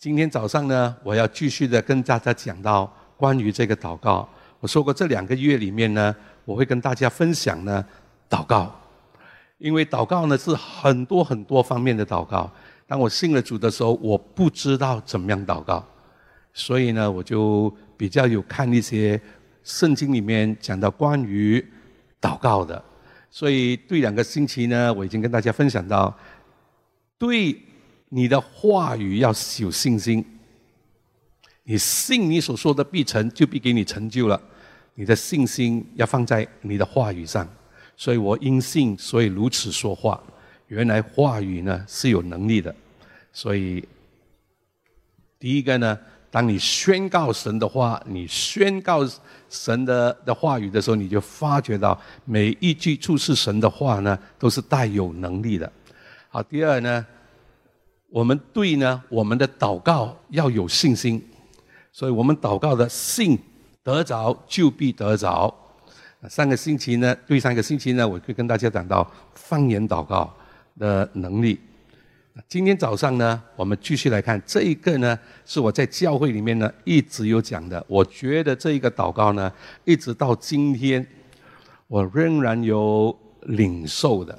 今天早上呢，我要继续的跟大家讲到关于这个祷告。我说过，这两个月里面呢，我会跟大家分享呢祷告，因为祷告呢是很多很多方面的祷告。当我信了主的时候，我不知道怎么样祷告，所以呢，我就比较有看一些圣经里面讲到关于祷告的。所以对两个星期呢，我已经跟大家分享到，对。你的话语要有信心，你信你所说的必成就必给你成就了。你的信心要放在你的话语上，所以我因信所以如此说话。原来话语呢是有能力的，所以第一个呢，当你宣告神的话，你宣告神的的话语的时候，你就发觉到每一句注释神的话呢，都是带有能力的。好，第二呢。我们对呢，我们的祷告要有信心，所以我们祷告的信得着就必得着。上个星期呢，对上个星期呢，我会跟大家讲到方言祷告的能力。今天早上呢，我们继续来看这一个呢，是我在教会里面呢一直有讲的。我觉得这一个祷告呢，一直到今天，我仍然有领受的。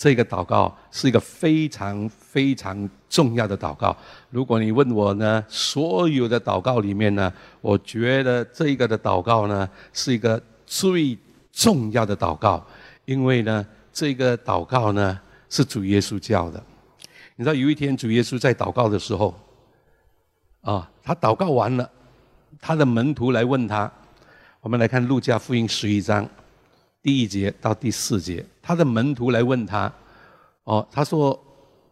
这个祷告是一个非常非常重要的祷告。如果你问我呢，所有的祷告里面呢，我觉得这个的祷告呢，是一个最重要的祷告，因为呢，这个祷告呢是主耶稣教的。你知道有一天主耶稣在祷告的时候，啊，他祷告完了，他的门徒来问他，我们来看路加福音十一章。第一节到第四节，他的门徒来问他，哦，他说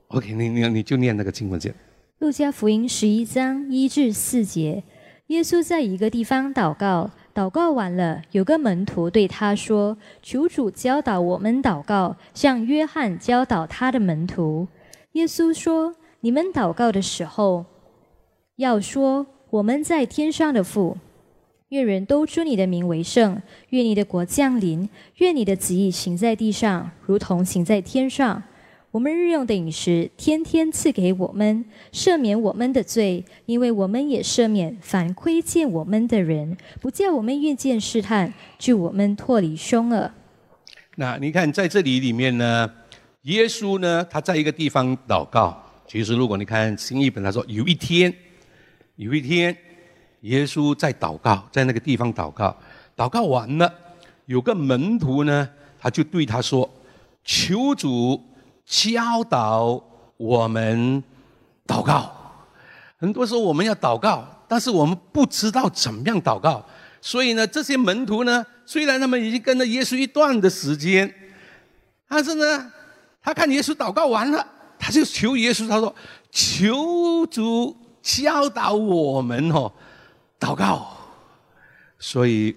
：“OK，你你你就念那个经文节。”路加福音十一章一至四节，耶稣在一个地方祷告，祷告完了，有个门徒对他说：“求主教导我们祷告，像约翰教导他的门徒。”耶稣说：“你们祷告的时候，要说我们在天上的父。”愿人都尊你的名为圣，愿你的国降临，愿你的旨意行在地上，如同行在天上。我们日用的饮食，天天赐给我们，赦免我们的罪，因为我们也赦免凡亏欠我们的人，不叫我们遇见试探，救我们脱离凶恶。那你看在这里里面呢，耶稣呢，他在一个地方祷告。其实如果你看新译本，他说有一天，有一天。耶稣在祷告，在那个地方祷告，祷告完了，有个门徒呢，他就对他说：“求主教导我们祷告。”很多时候我们要祷告，但是我们不知道怎么样祷告，所以呢，这些门徒呢，虽然他们已经跟了耶稣一段的时间，但是呢，他看耶稣祷告完了，他就求耶稣，他说：“求主教导我们哦。”祷告，所以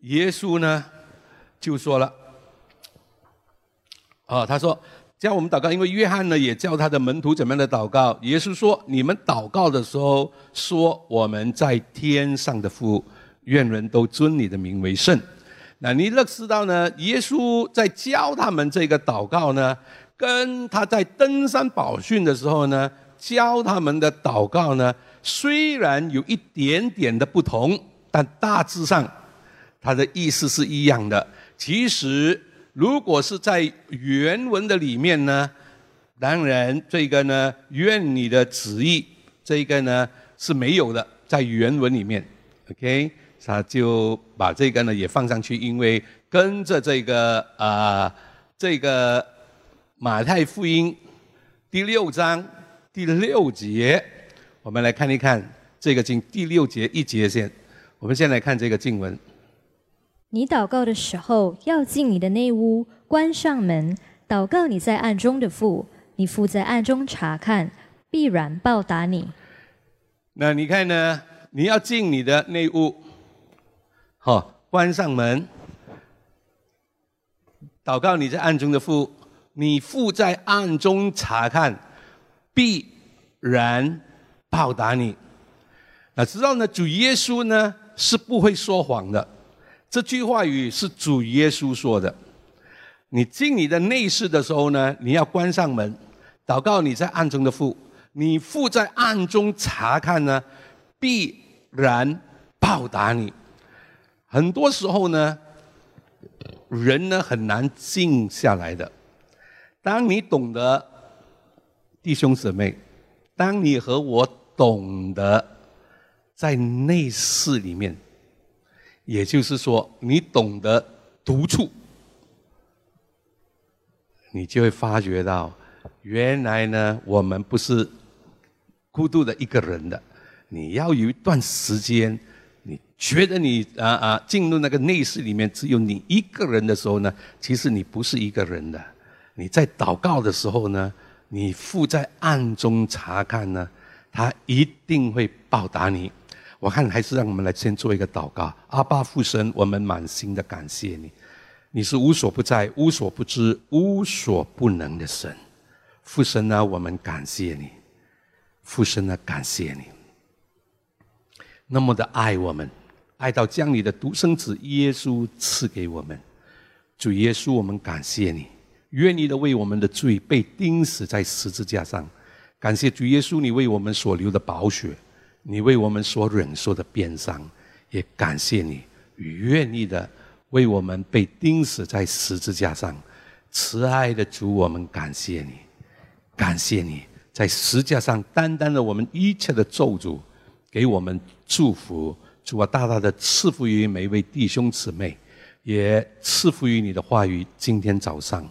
耶稣呢就说了，啊，他说教我们祷告，因为约翰呢也教他的门徒怎么样的祷告。耶稣说，你们祷告的时候说我们在天上的父，愿人都尊你的名为圣。那你认识到呢？耶稣在教他们这个祷告呢，跟他在登山宝训的时候呢教他们的祷告呢？虽然有一点点的不同，但大致上，它的意思是一样的。其实，如果是在原文的里面呢，当然这个呢，愿你的旨意，这个呢是没有的，在原文里面，OK，他就把这个呢也放上去，因为跟着这个啊，这个马太福音第六章第六节。我们来看一看这个经第六节一节先。我们先来看这个经文。你祷告的时候，要进你的内屋，关上门，祷告你在暗中的父，你父在暗中查看，必然报答你。那你看呢？你要进你的内屋，好，关上门，祷告你在暗中的父，你父在暗中查看，必然。报答你，那知道呢？主耶稣呢是不会说谎的，这句话语是主耶稣说的。你进你的内室的时候呢，你要关上门，祷告你在暗中的父，你父在暗中查看呢，必然报答你。很多时候呢，人呢很难静下来的。当你懂得弟兄姊妹，当你和我懂得在内室里面，也就是说，你懂得独处，你就会发觉到，原来呢，我们不是孤独的一个人的。你要有一段时间，你觉得你啊啊进入那个内室里面只有你一个人的时候呢，其实你不是一个人的。你在祷告的时候呢，你父在暗中查看呢，他一定会报答你。我看还是让我们来先做一个祷告。阿爸父神，我们满心的感谢你，你是无所不在、无所不知、无所不能的神。父神呢，我们感谢你，父神呢，感谢你，那么的爱我们，爱到将你的独生子耶稣赐给我们。主耶稣，我们感谢你。愿意的为我们的罪被钉死在十字架上，感谢主耶稣，你为我们所流的宝血，你为我们所忍受的鞭伤，也感谢你愿意的为我们被钉死在十字架上，慈爱的主，我们感谢你，感谢你在十字架上担当了我们一切的咒诅，给我们祝福，主啊，大大的赐福于每一位弟兄姊妹，也赐福于你的话语，今天早上。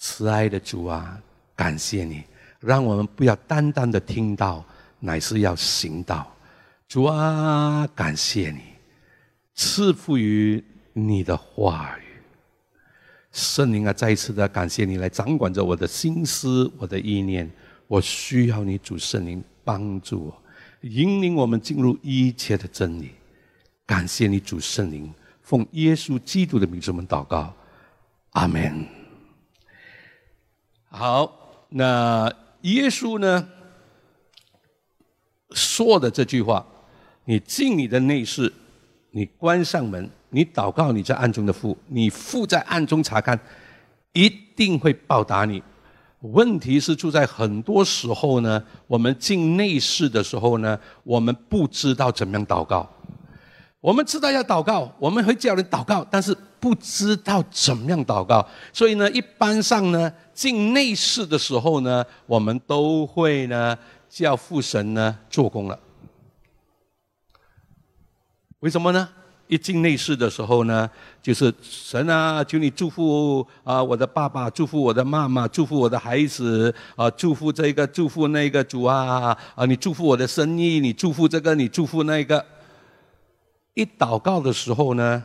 慈爱的主啊，感谢你，让我们不要单单的听到，乃是要行道。主啊，感谢你赐福于你的话语。圣灵啊，再一次的感谢你来掌管着我的心思，我的意念。我需要你主圣灵帮助我，引领我们进入一切的真理。感谢你主圣灵，奉耶稣基督的名字，们祷告，阿门。好，那耶稣呢说的这句话：“你进你的内室，你关上门，你祷告你在暗中的父，你父在暗中查看，一定会报答你。”问题是住在很多时候呢，我们进内室的时候呢，我们不知道怎么样祷告。我们知道要祷告，我们会叫人祷告，但是。不知道怎么样祷告，所以呢，一般上呢，进内室的时候呢，我们都会呢叫父神呢做工了。为什么呢？一进内室的时候呢，就是神啊，求你祝福啊，我的爸爸，祝福我的妈妈，祝福我的孩子啊，祝福这个，祝福那个主啊啊，你祝福我的生意，你祝福这个，你祝福那个。一祷告的时候呢。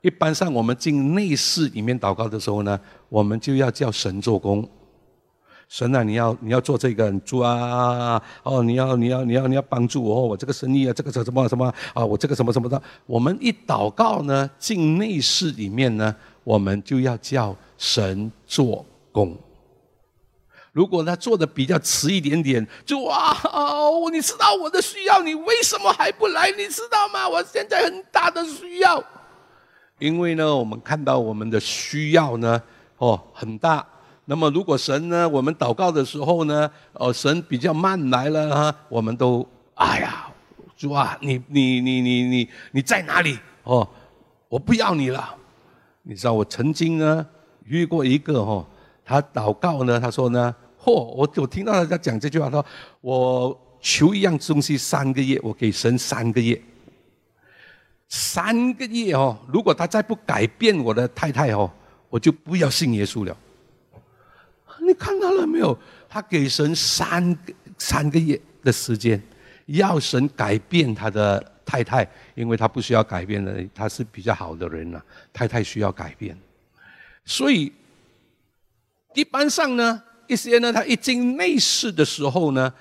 一般上，我们进内室里面祷告的时候呢，我们就要叫神做工。神啊，你要你要做这个主啊，哦，你要你要你要你要帮助我，我这个生意啊，这个什么什么啊，我这个什么什么的。我们一祷告呢，进内室里面呢，我们就要叫神做工。如果他做的比较迟一点点，就哇哦，你知道我的需要，你为什么还不来？你知道吗？我现在很大的需要。因为呢，我们看到我们的需要呢，哦很大。那么如果神呢，我们祷告的时候呢，哦神比较慢来了哈，我们都哎呀，主啊，你你你你你你在哪里？哦，我不要你了。你知道我曾经呢遇过一个哈，他祷告呢，他说呢，嚯，我我听到他在讲这句话，他说我求一样东西三个月，我给神三个月。三个月哦，如果他再不改变我的太太哦，我就不要信耶稣了。你看到了没有？他给神三个三个月的时间，要神改变他的太太，因为他不需要改变的，他是比较好的人了。太太需要改变，所以一般上呢，一些呢，他一进内室的时候呢。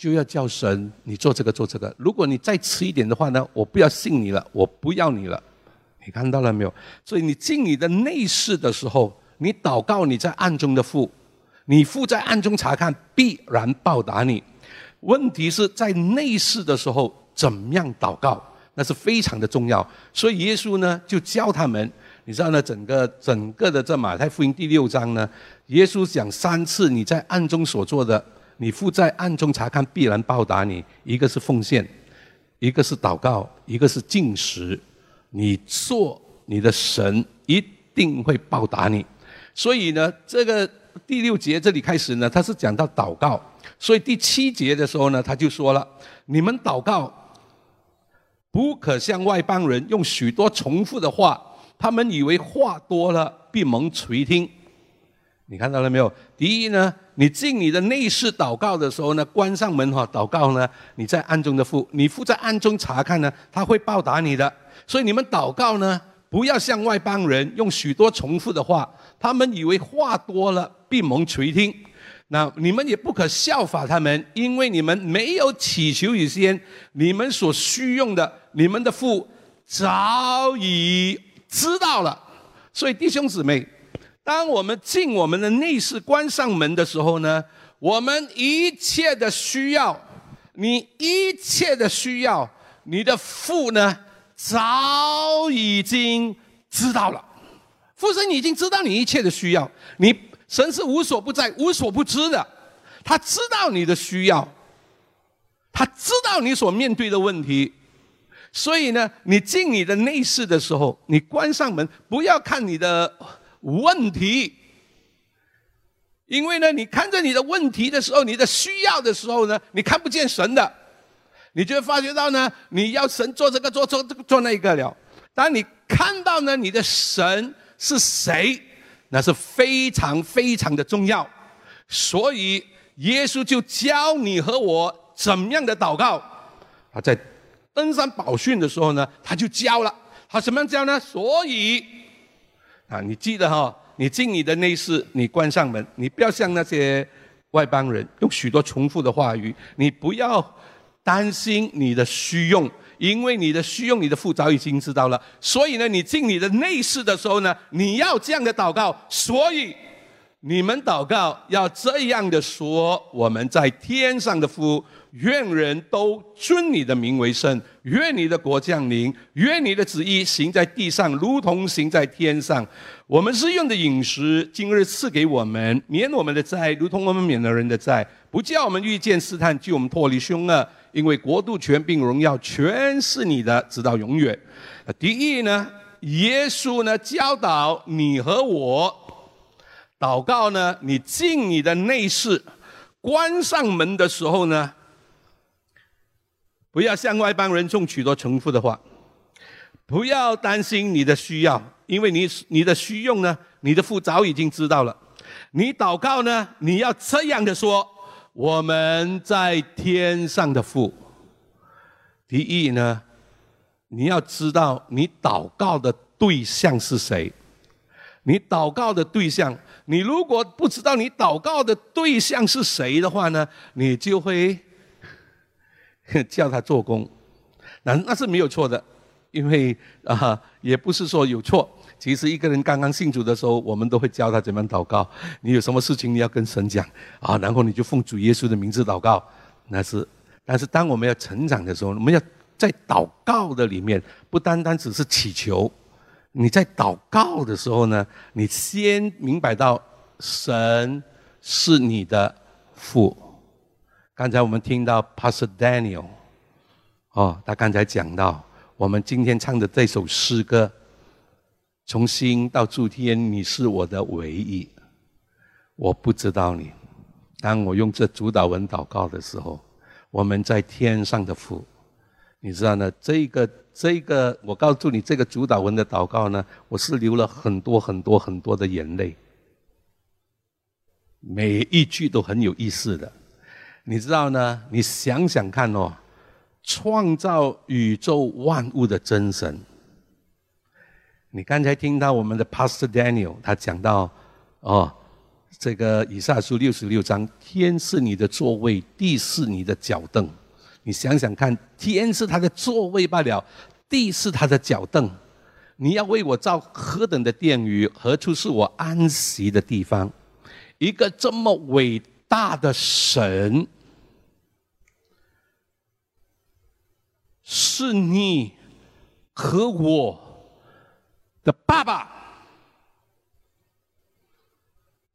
就要叫神，你做这个做这个。如果你再迟一点的话呢，我不要信你了，我不要你了。你看到了没有？所以你进你的内室的时候，你祷告你在暗中的父，你父在暗中查看，必然报答你。问题是在内室的时候怎么样祷告，那是非常的重要。所以耶稣呢就教他们，你知道呢，整个整个的这马太福音第六章呢，耶稣讲三次你在暗中所做的。你父在暗中查看，必然报答你。一个是奉献，一个是祷告，一个是进食。你做你的神一定会报答你。所以呢，这个第六节这里开始呢，他是讲到祷告。所以第七节的时候呢，他就说了：你们祷告，不可向外邦人用许多重复的话，他们以为话多了必蒙垂听。你看到了没有？第一呢，你进你的内室祷告的时候呢，关上门哈，祷告呢，你在暗中的父，你父在暗中查看呢，他会报答你的。所以你们祷告呢，不要向外邦人用许多重复的话，他们以为话多了必蒙垂听。那你们也不可效法他们，因为你们没有祈求以先，你们所需用的，你们的父早已知道了。所以弟兄姊妹。当我们进我们的内室，关上门的时候呢，我们一切的需要，你一切的需要，你的父呢，早已经知道了。父神已经知道你一切的需要，你神是无所不在、无所不知的，他知道你的需要，他知道你所面对的问题，所以呢，你进你的内室的时候，你关上门，不要看你的。问题，因为呢，你看着你的问题的时候，你的需要的时候呢，你看不见神的，你就会发觉到呢，你要神做这个做做这个做那个了。当你看到呢，你的神是谁，那是非常非常的重要。所以耶稣就教你和我怎么样的祷告。他在登山宝训的时候呢，他就教了他怎么样教呢？所以。啊，你记得哈，你进你的内室，你关上门，你不要像那些外邦人用许多重复的话语，你不要担心你的虚用，因为你的虚用，你的父早已经知道了。所以呢，你进你的内室的时候呢，你要这样的祷告。所以你们祷告要这样的说：我们在天上的父。愿人都尊你的名为圣，愿你的国降临，愿你的旨意行在地上，如同行在天上。我们日用的饮食，今日赐给我们，免我们的债，如同我们免了人的债，不叫我们遇见试探，救我们脱离凶恶。因为国度、权柄、荣耀，全是你的，直到永远。第一呢，耶稣呢教导你和我祷告呢，你进你的内室，关上门的时候呢。不要向外邦人种许多重复的话，不要担心你的需要，因为你你的需用呢，你的父早已经知道了。你祷告呢，你要这样的说：我们在天上的父。第一呢，你要知道你祷告的对象是谁。你祷告的对象，你如果不知道你祷告的对象是谁的话呢，你就会。叫他做工，那那是没有错的，因为啊，也不是说有错。其实一个人刚刚信主的时候，我们都会教他怎么祷告。你有什么事情你要跟神讲啊，然后你就奉主耶稣的名字祷告。那是，但是当我们要成长的时候，我们要在祷告的里面，不单单只是祈求。你在祷告的时候呢，你先明白到神是你的父。刚才我们听到 Pastor Daniel，哦，他刚才讲到我们今天唱的这首诗歌，从心到诸天，你是我的唯一。我不知道你，当我用这主导文祷告的时候，我们在天上的父，你知道呢？这个这个，我告诉你，这个主导文的祷告呢，我是流了很多很多很多的眼泪，每一句都很有意思的。你知道呢？你想想看哦，创造宇宙万物的真神。你刚才听到我们的 Pastor Daniel 他讲到，哦，这个以撒书六十六章，天是你的座位，地是你的脚凳。你想想看，天是他的座位罢了，地是他的脚凳。你要为我造何等的殿宇？何处是我安息的地方？一个这么伟。大的神是你和我的爸爸，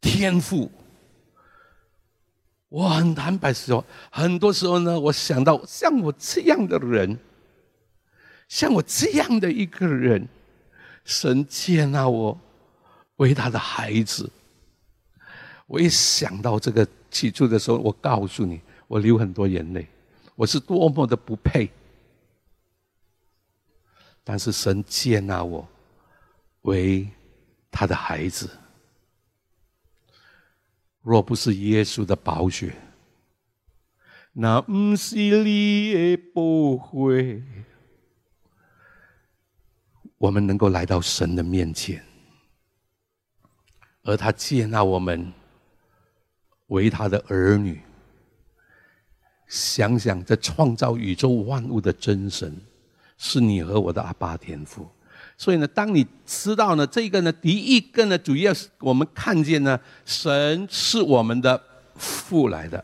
天父。我很坦白说，很多时候呢，我想到像我这样的人，像我这样的一个人，神接纳我为他的孩子。我一想到这个起初的时候，我告诉你，我流很多眼泪，我是多么的不配。但是神接纳我为他的孩子。若不是耶稣的宝血，那不是你的不会，我们能够来到神的面前，而他接纳我们为他的儿女。想想这创造宇宙万物的真神，是你和我的阿爸天父。所以呢，当你知道呢，这个呢，第一个呢，主要是我们看见呢，神是我们的父来的，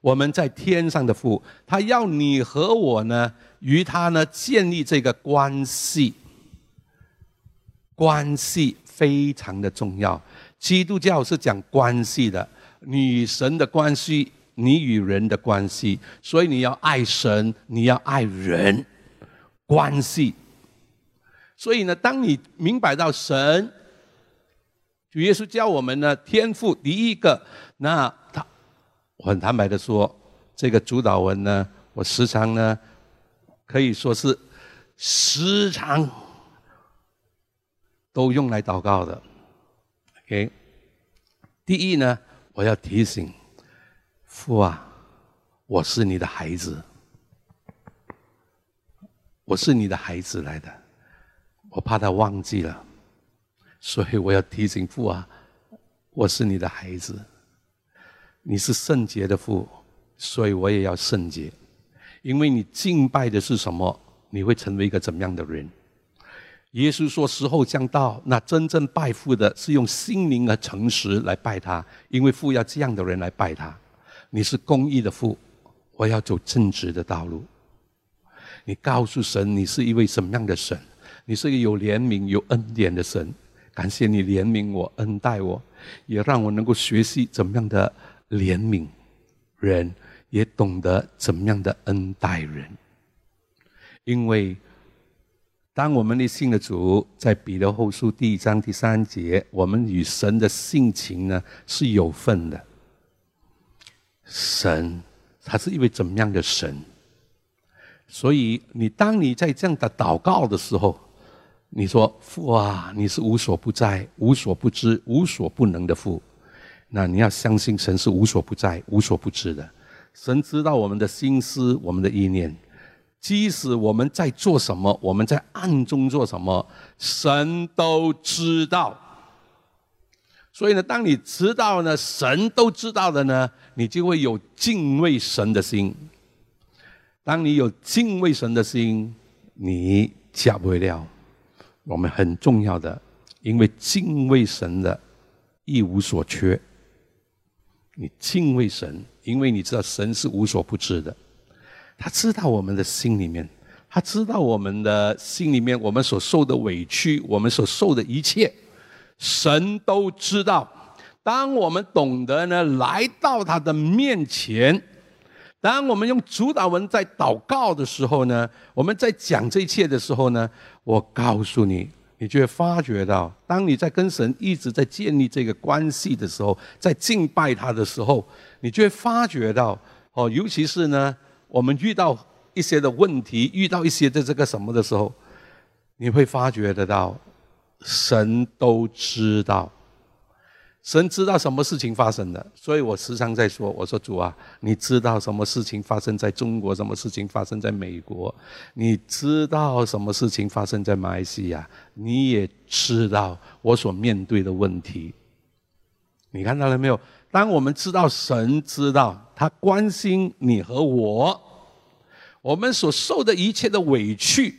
我们在天上的父，他要你和我呢，与他呢建立这个关系，关系非常的重要。基督教是讲关系的，女神的关系，你与人的关系，所以你要爱神，你要爱人，关系。所以呢，当你明白到神，主耶稣教我们呢，天赋第一个，那他，我很坦白的说，这个主导文呢，我时常呢，可以说是时常都用来祷告的。OK，第一呢，我要提醒父啊，我是你的孩子，我是你的孩子来的。我怕他忘记了，所以我要提醒父啊，我是你的孩子，你是圣洁的父，所以我也要圣洁，因为你敬拜的是什么，你会成为一个怎么样的人？耶稣说时候将到，那真正拜父的是用心灵和诚实来拜他，因为父要这样的人来拜他。你是公义的父，我要走正直的道路。你告诉神，你是一位什么样的神？你是一个有怜悯、有恩典的神，感谢你怜悯我、恩待我，也让我能够学习怎么样的怜悯人，也懂得怎么样的恩待人。因为当我们的信的主在彼得后书第一章第三节，我们与神的性情呢是有份的。神他是一位怎么样的神？所以你当你在这样的祷告的时候，你说父啊，你是无所不在、无所不知、无所不能的父，那你要相信神是无所不在、无所不知的。神知道我们的心思、我们的意念，即使我们在做什么，我们在暗中做什么，神都知道。所以呢，当你知道呢，神都知道的呢，你就会有敬畏神的心。当你有敬畏神的心，你加不了。我们很重要的，因为敬畏神的，一无所缺。你敬畏神，因为你知道神是无所不知的，他知道我们的心里面，他知道我们的心里面，我们所受的委屈，我们所受的一切，神都知道。当我们懂得呢，来到他的面前，当我们用主导文在祷告的时候呢，我们在讲这一切的时候呢。我告诉你，你就会发觉到，当你在跟神一直在建立这个关系的时候，在敬拜他的时候，你就会发觉到，哦，尤其是呢，我们遇到一些的问题，遇到一些的这个什么的时候，你会发觉得到，神都知道。神知道什么事情发生的，所以我时常在说：“我说主啊，你知道什么事情发生在中国，什么事情发生在美国，你知道什么事情发生在马来西亚，你也知道我所面对的问题。你看到了没有？当我们知道神知道，他关心你和我，我们所受的一切的委屈，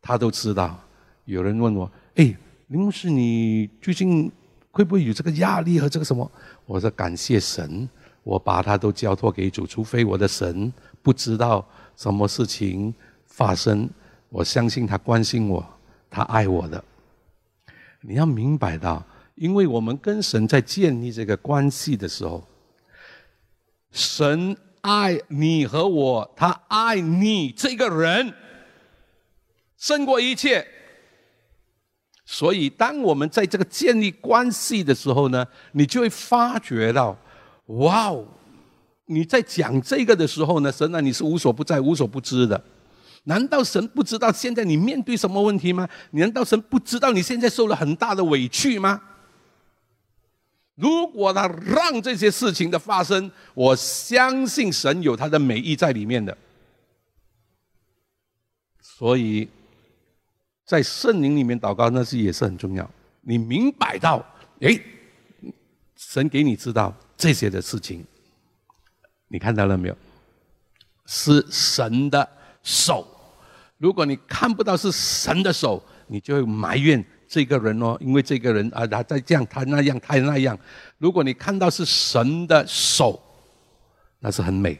他都知道。有人问我：哎，林牧师，你最近？会不会有这个压力和这个什么？我说感谢神，我把他都交托给主，除非我的神不知道什么事情发生，我相信他关心我，他爱我的。你要明白到，因为我们跟神在建立这个关系的时候，神爱你和我，他爱你这个人胜过一切。所以，当我们在这个建立关系的时候呢，你就会发觉到，哇哦！你在讲这个的时候呢，神啊，你是无所不在、无所不知的。难道神不知道现在你面对什么问题吗？难道神不知道你现在受了很大的委屈吗？如果他让这些事情的发生，我相信神有他的美意在里面的。所以在圣灵里面祷告，那是也是很重要。你明白到，哎，神给你知道这些的事情。你看到了没有？是神的手。如果你看不到是神的手，你就会埋怨这个人哦，因为这个人啊，他在这样，他那样，他那样。如果你看到是神的手，那是很美。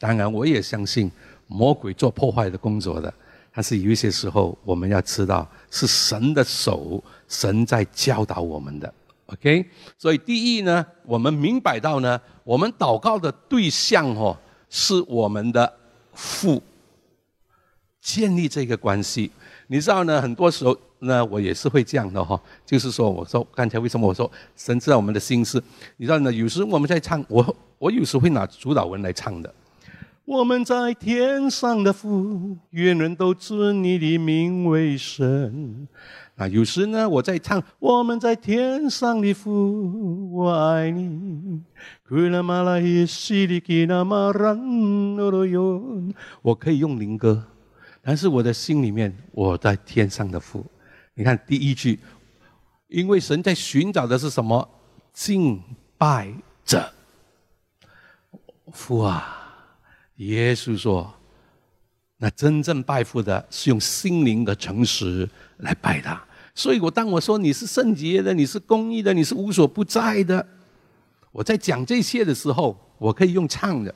当然，我也相信魔鬼做破坏的工作的，但是有一些时候，我们要知道是神的手，神在教导我们的。OK，所以第一呢，我们明白到呢，我们祷告的对象哦，是我们的父，建立这个关系。你知道呢，很多时候那，我也是会这样的哈，就是说，我说刚才为什么我说神知道我们的心思？你知道呢，有时我们在唱，我我有时会拿主导文来唱的。我们在天上的父，愿人都尊你的名为神。那有时呢，我在唱我们在天上的父，我爱你。我可以用灵歌，但是我的心里面，我在天上的父。你看第一句，因为神在寻找的是什么？敬拜者。父啊，耶稣说，那真正拜父的是用心灵的诚实来拜他。所以我当我说你是圣洁的，你是公义的，你是无所不在的，我在讲这些的时候，我可以用唱的，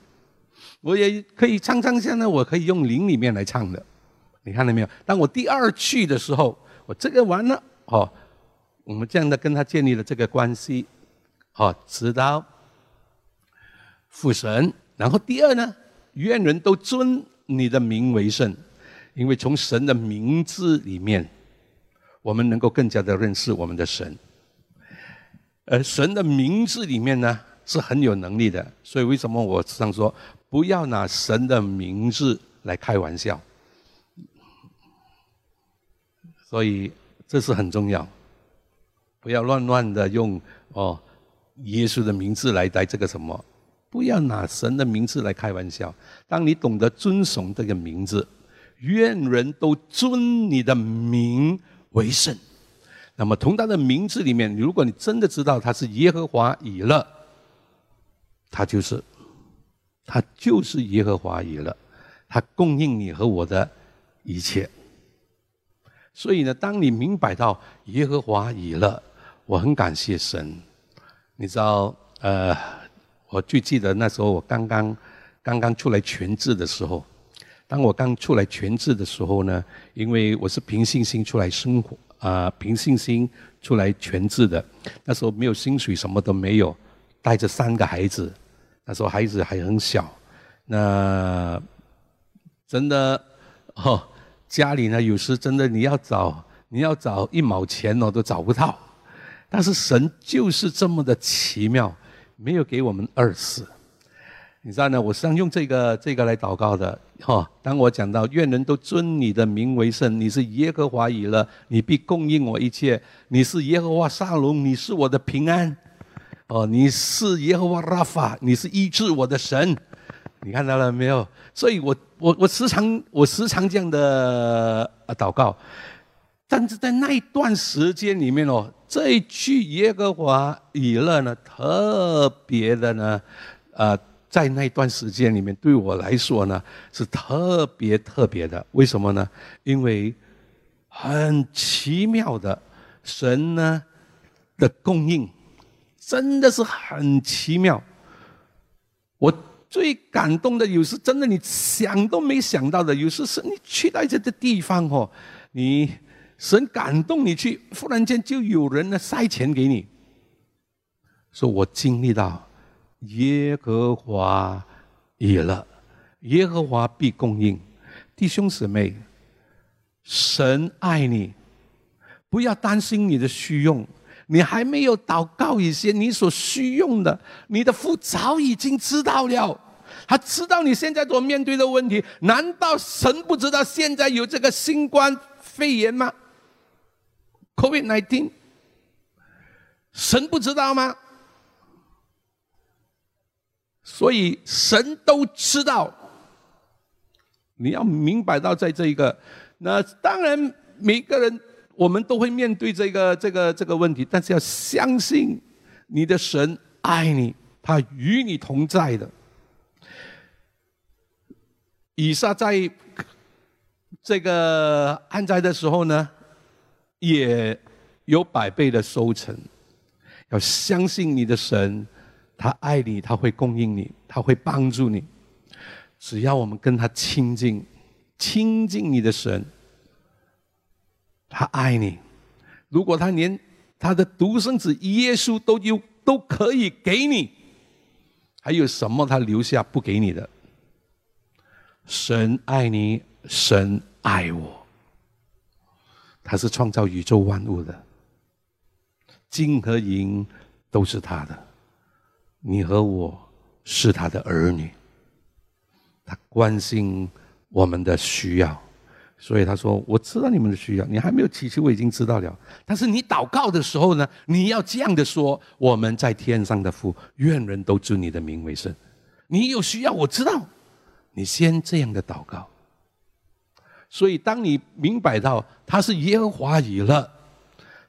我也可以唱唱现在，我可以用灵里面来唱的，你看到没有？当我第二句的时候，我这个完了，哦，我们这样的跟他建立了这个关系，哦，直到父神，然后第二呢，愿人都尊你的名为圣，因为从神的名字里面。我们能够更加的认识我们的神，而神的名字里面呢是很有能力的，所以为什么我常说不要拿神的名字来开玩笑？所以这是很重要，不要乱乱的用哦耶稣的名字来来这个什么，不要拿神的名字来开玩笑。当你懂得尊崇这个名字，愿人都尊你的名。为圣，那么从他的名字里面，如果你真的知道他是耶和华以勒，他就是，他就是耶和华以勒，他供应你和我的一切。所以呢，当你明白到耶和华以勒，我很感谢神。你知道，呃，我最记得那时候我刚刚刚刚出来全职的时候。当我刚出来全职的时候呢，因为我是凭信心出来生活啊，凭信心出来全职的。那时候没有薪水，什么都没有，带着三个孩子，那时候孩子还很小，那真的哦，家里呢有时真的你要找你要找一毛钱哦都找不到，但是神就是这么的奇妙，没有给我们饿死。你知道呢？我是用这个这个来祷告的哈。当我讲到愿人都尊你的名为圣，你是耶和华以了，你必供应我一切。你是耶和华沙龙，你是我的平安。哦，你是耶和华拉法，你是医治我的神。你看到了没有？所以我我我时常我时常这样的祷告，但是在那一段时间里面哦，这一句耶和华以勒呢，特别的呢，啊。在那段时间里面，对我来说呢，是特别特别的。为什么呢？因为很奇妙的神呢的供应，真的是很奇妙。我最感动的，有时真的你想都没想到的，有时是你去到这个地方哦，你神感动你去，忽然间就有人呢塞钱给你，说我经历到。耶和华已了，耶和华必供应。弟兄姊妹，神爱你，不要担心你的需用。你还没有祷告一些你所需用的，你的父早已经知道了。他知道你现在所面对的问题，难道神不知道现在有这个新冠肺炎吗？COVID-19，神不知道吗？所以神都知道。你要明白到在这一个，那当然每个人。我们都会面对这个这个这个问题，但是要相信你的神爱你，他与你同在的。以撒在这个旱灾的时候呢，也有百倍的收成。要相信你的神，他爱你，他会供应你，他会帮助你。只要我们跟他亲近，亲近你的神。他爱你，如果他连他的独生子耶稣都有都可以给你，还有什么他留下不给你的？神爱你，神爱我，他是创造宇宙万物的，金和银都是他的，你和我是他的儿女，他关心我们的需要。所以他说：“我知道你们的需要，你还没有祈求，我已经知道了。但是你祷告的时候呢，你要这样的说：我们在天上的父，愿人都尊你的名为圣。你有需要，我知道，你先这样的祷告。所以当你明白到他是耶和华以了，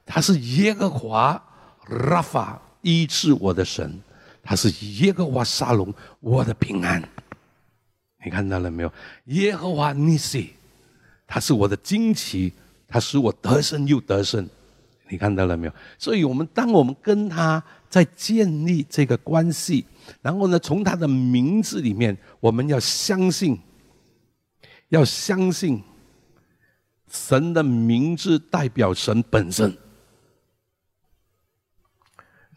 他是耶和华拉法医治我的神，他是耶和华沙龙我的平安。你看到了没有？耶和华尼西。”他是我的惊奇，他使我得胜又得胜，你看到了没有？所以，我们当我们跟他在建立这个关系，然后呢，从他的名字里面，我们要相信，要相信神的名字代表神本身。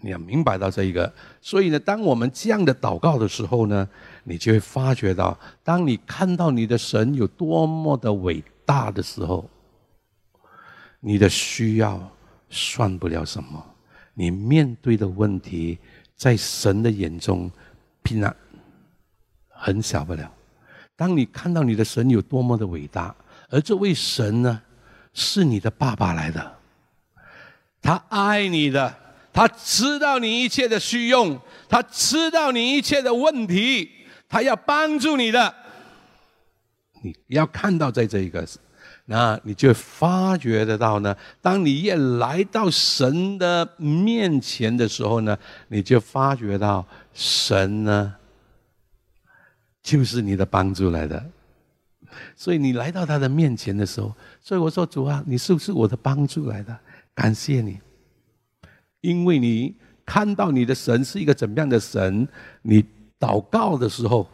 你要明白到这一个，所以呢，当我们这样的祷告的时候呢，你就会发觉到，当你看到你的神有多么的伟。大的时候，你的需要算不了什么，你面对的问题，在神的眼中，平然很小不了。当你看到你的神有多么的伟大，而这位神呢，是你的爸爸来的，他爱你的，他知道你一切的需用，他知道你一切的问题，他要帮助你的。你要看到在这一个，那你就发觉得到呢。当你越来到神的面前的时候呢，你就发觉到神呢，就是你的帮助来的。所以你来到他的面前的时候，所以我说主啊，你是不是我的帮助来的？感谢你，因为你看到你的神是一个怎么样的神，你祷告的时候，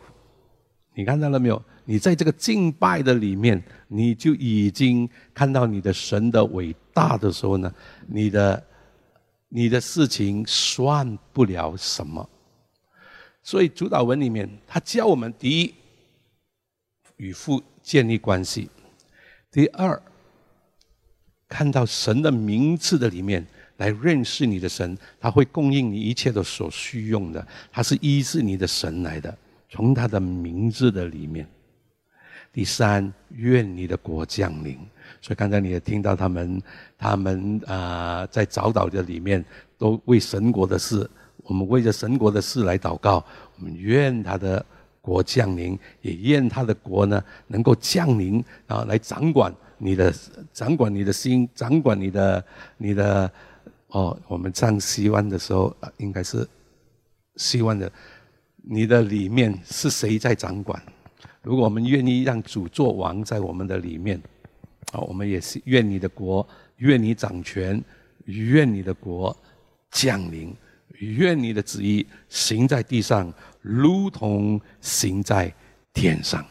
你看到了没有？你在这个敬拜的里面，你就已经看到你的神的伟大的时候呢，你的你的事情算不了什么。所以主导文里面，他教我们：第一，与父建立关系；第二，看到神的名字的里面来认识你的神，他会供应你一切的所需用的，他是医治你的神来的，从他的名字的里面。第三，愿你的国降临。所以刚才你也听到他们，他们啊，在早祷的里面都为神国的事，我们为着神国的事来祷告。我们愿他的国降临，也愿他的国呢能够降临，然后来掌管你的，掌管你的心，掌管你的，你的。哦，我们唱希望的时候，应该是希望的，你的里面是谁在掌管？如果我们愿意让主做王在我们的里面，啊，我们也是愿你的国，愿你掌权，愿你的国降临，愿你的旨意行在地上，如同行在天上。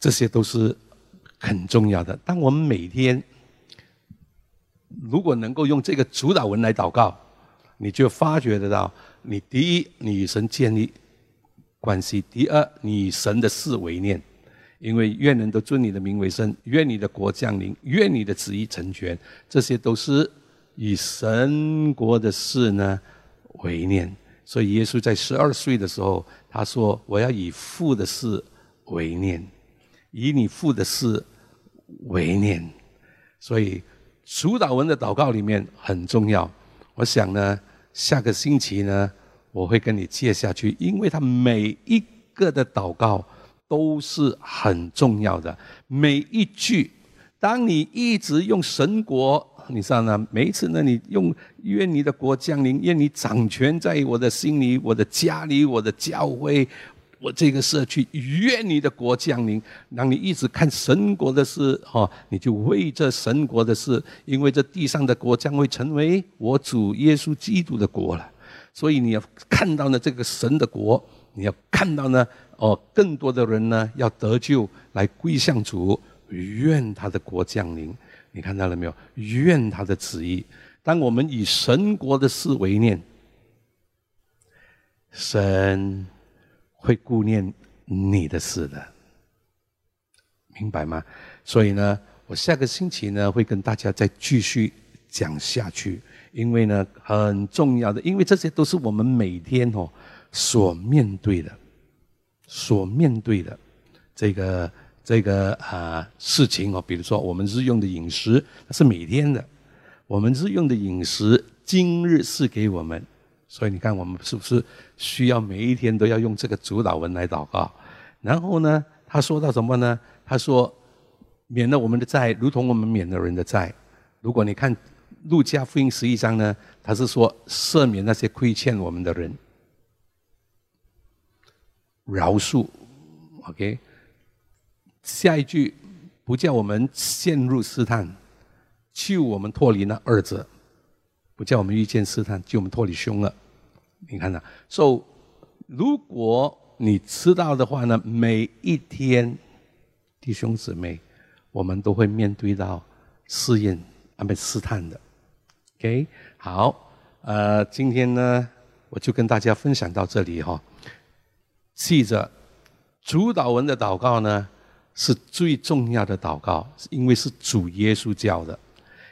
这些都是很重要的。当我们每天如果能够用这个主导文来祷告，你就发觉得到，你第一，你与神建立关系；第二，你以神的事为念，因为愿人都尊你的名为圣，愿你的国降临，愿你的旨意成全，这些都是以神国的事呢为念。所以耶稣在十二岁的时候，他说：“我要以父的事为念，以你父的事为念。”所以主导文的祷告里面很重要。我想呢，下个星期呢，我会跟你接下去，因为他每一个的祷告都是很重要的，每一句，当你一直用神国。你知道呢？每一次呢，你用愿你的国降临，愿你掌权在我的心里、我的家里、我的教会、我这个社区，愿你的国降临。让你一直看神国的事，哈，你就为这神国的事，因为这地上的国将会成为我主耶稣基督的国了。所以你要看到呢，这个神的国，你要看到呢，哦，更多的人呢要得救，来归向主，愿他的国降临。你看到了没有？愿他的旨意。当我们以神国的事为念，神会顾念你的事的，明白吗？所以呢，我下个星期呢会跟大家再继续讲下去，因为呢很重要的，因为这些都是我们每天哦所面对的，所面对的这个。这个啊事情哦，比如说我们日用的饮食是每天的，我们日用的饮食今日是给我们，所以你看我们是不是需要每一天都要用这个主导文来祷告？然后呢，他说到什么呢？他说免了我们的债，如同我们免了人的债。如果你看路加福音十一章呢，他是说赦免那些亏欠我们的人，饶恕，OK。下一句，不叫我们陷入试探，救我们脱离那二者；不叫我们遇见试探，救我们脱离凶恶。你看呐，所以如果你知道的话呢，每一天弟兄姊妹，我们都会面对到试验、安排试探的。OK，好，呃，今天呢，我就跟大家分享到这里哈。记着，主导文的祷告呢。是最重要的祷告，因为是主耶稣教的。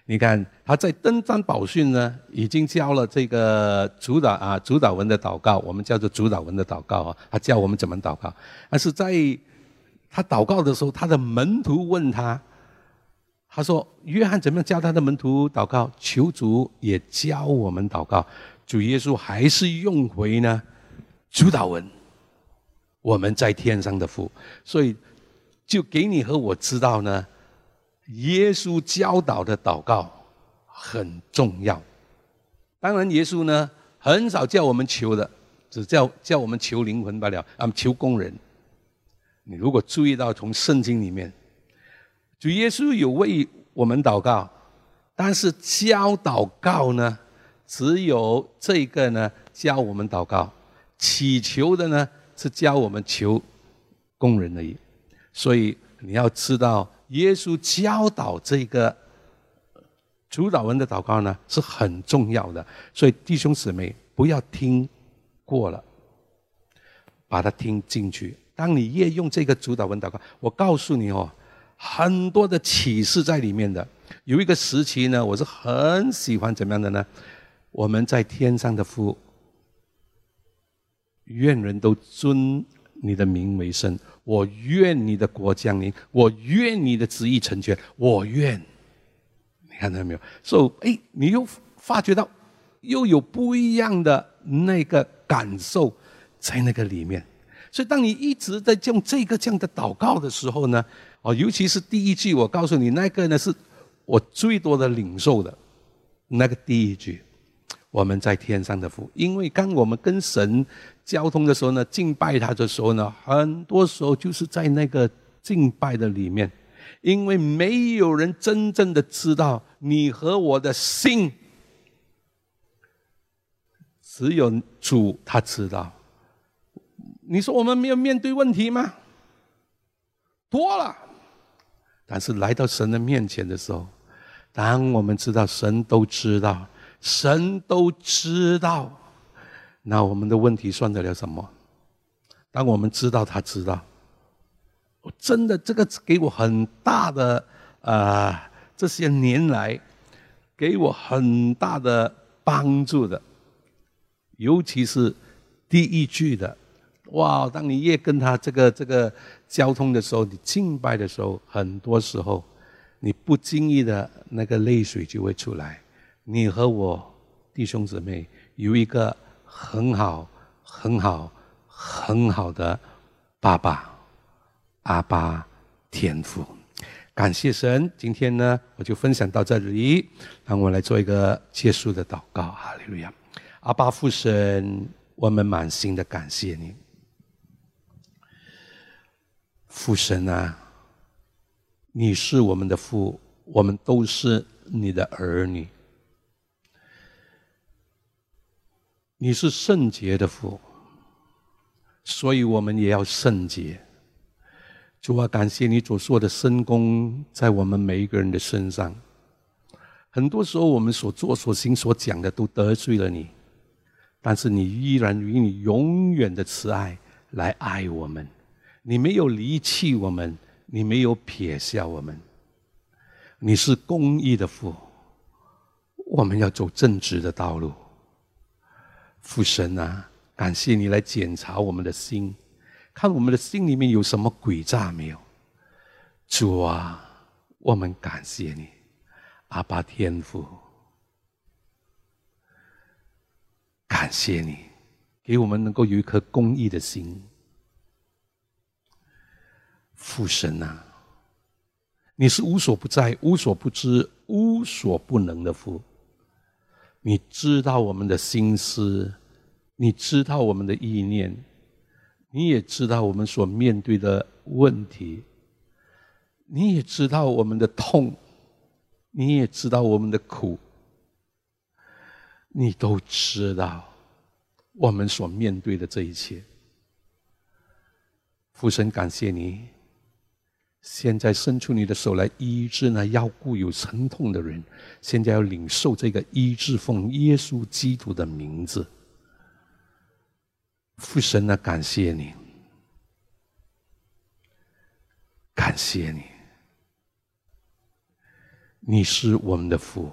你看他在登山宝训呢，已经教了这个主导啊主导文的祷告，我们叫做主导文的祷告啊。他教我们怎么祷告，但是在他祷告的时候，他的门徒问他，他说：“约翰怎么样教他的门徒祷告？求主也教我们祷告。”主耶稣还是用回呢主导文，我们在天上的父，所以。就给你和我知道呢，耶稣教导的祷告很重要。当然，耶稣呢很少叫我们求的，只叫叫我们求灵魂罢了，啊，求工人。你如果注意到从圣经里面，主耶稣有为我们祷告，但是教祷告呢，只有这个呢教我们祷告，祈求的呢是教我们求工人而已。所以你要知道，耶稣教导这个主导文的祷告呢是很重要的。所以弟兄姊妹不要听过了，把它听进去。当你越用这个主导文祷告，我告诉你哦，很多的启示在里面的。有一个时期呢，我是很喜欢怎么样的呢？我们在天上的父，愿人都尊你的名为圣。我愿你的国降临，我愿你的旨意成全，我愿。你看到没有？所以，哎，你又发觉到，又有不一样的那个感受在那个里面。所以，当你一直在用这个这样的祷告的时候呢，哦，尤其是第一句，我告诉你，那个呢是我最多的领受的，那个第一句。我们在天上的父，因为当我们跟神交通的时候呢，敬拜他的时候呢，很多时候就是在那个敬拜的里面，因为没有人真正的知道你和我的心，只有主他知道。你说我们没有面对问题吗？多了，但是来到神的面前的时候，当我们知道神都知道。神都知道。那我们的问题算得了什么？当我们知道他知道，我真的这个给我很大的啊，这些年来给我很大的帮助的，尤其是第一句的，哇！当你越跟他这个这个交通的时候，你敬拜的时候，很多时候你不经意的那个泪水就会出来。你和我弟兄姊妹有一个。很好，很好，很好的爸爸，阿爸天父，感谢神。今天呢，我就分享到这里，让我来做一个结束的祷告。哈利路亚，阿爸父神，我们满心的感谢你，父神啊，你是我们的父，我们都是你的儿女。你是圣洁的父，所以我们也要圣洁。主啊，感谢你所做的深功在我们每一个人的身上。很多时候，我们所做、所行、所讲的都得罪了你，但是你依然以你永远的慈爱来爱我们。你没有离弃我们，你没有撇下我们。你是公义的父，我们要走正直的道路。父神啊，感谢你来检查我们的心，看我们的心里面有什么诡诈没有。主啊，我们感谢你，阿爸天父，感谢你给我们能够有一颗公义的心。父神啊，你是无所不在、无所不知、无所不能的父。你知道我们的心思，你知道我们的意念，你也知道我们所面对的问题，你也知道我们的痛，你也知道我们的苦，你都知道我们所面对的这一切。父神，感谢你。现在伸出你的手来医治那腰骨有疼痛的人，现在要领受这个医治，奉耶稣基督的名字。父神啊，感谢你，感谢你，你是我们的父，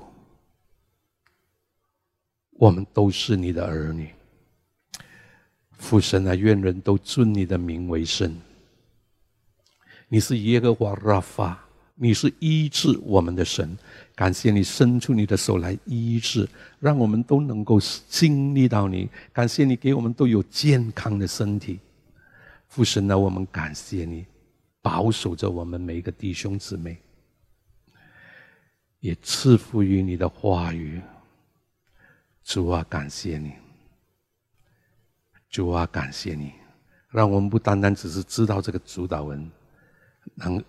我们都是你的儿女。父神啊，愿人都尊你的名为圣。你是耶和华拉法，你是医治我们的神。感谢你伸出你的手来医治，让我们都能够经历到你。感谢你给我们都有健康的身体。父神啊，我们感谢你保守着我们每一个弟兄姊妹，也赐福于你的话语。主啊，感谢你！主啊，感谢你！让我们不单单只是知道这个主导文。然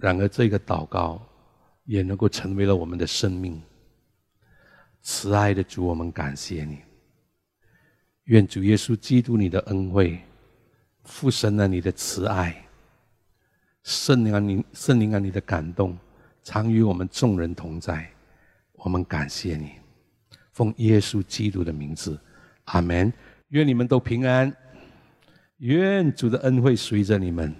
然而，这个祷告也能够成为了我们的生命。慈爱的主，我们感谢你。愿主耶稣基督你的恩惠、父神啊你的慈爱、圣灵啊你圣灵啊你的感动，常与我们众人同在。我们感谢你，奉耶稣基督的名字，阿门。愿你们都平安，愿主的恩惠随着你们。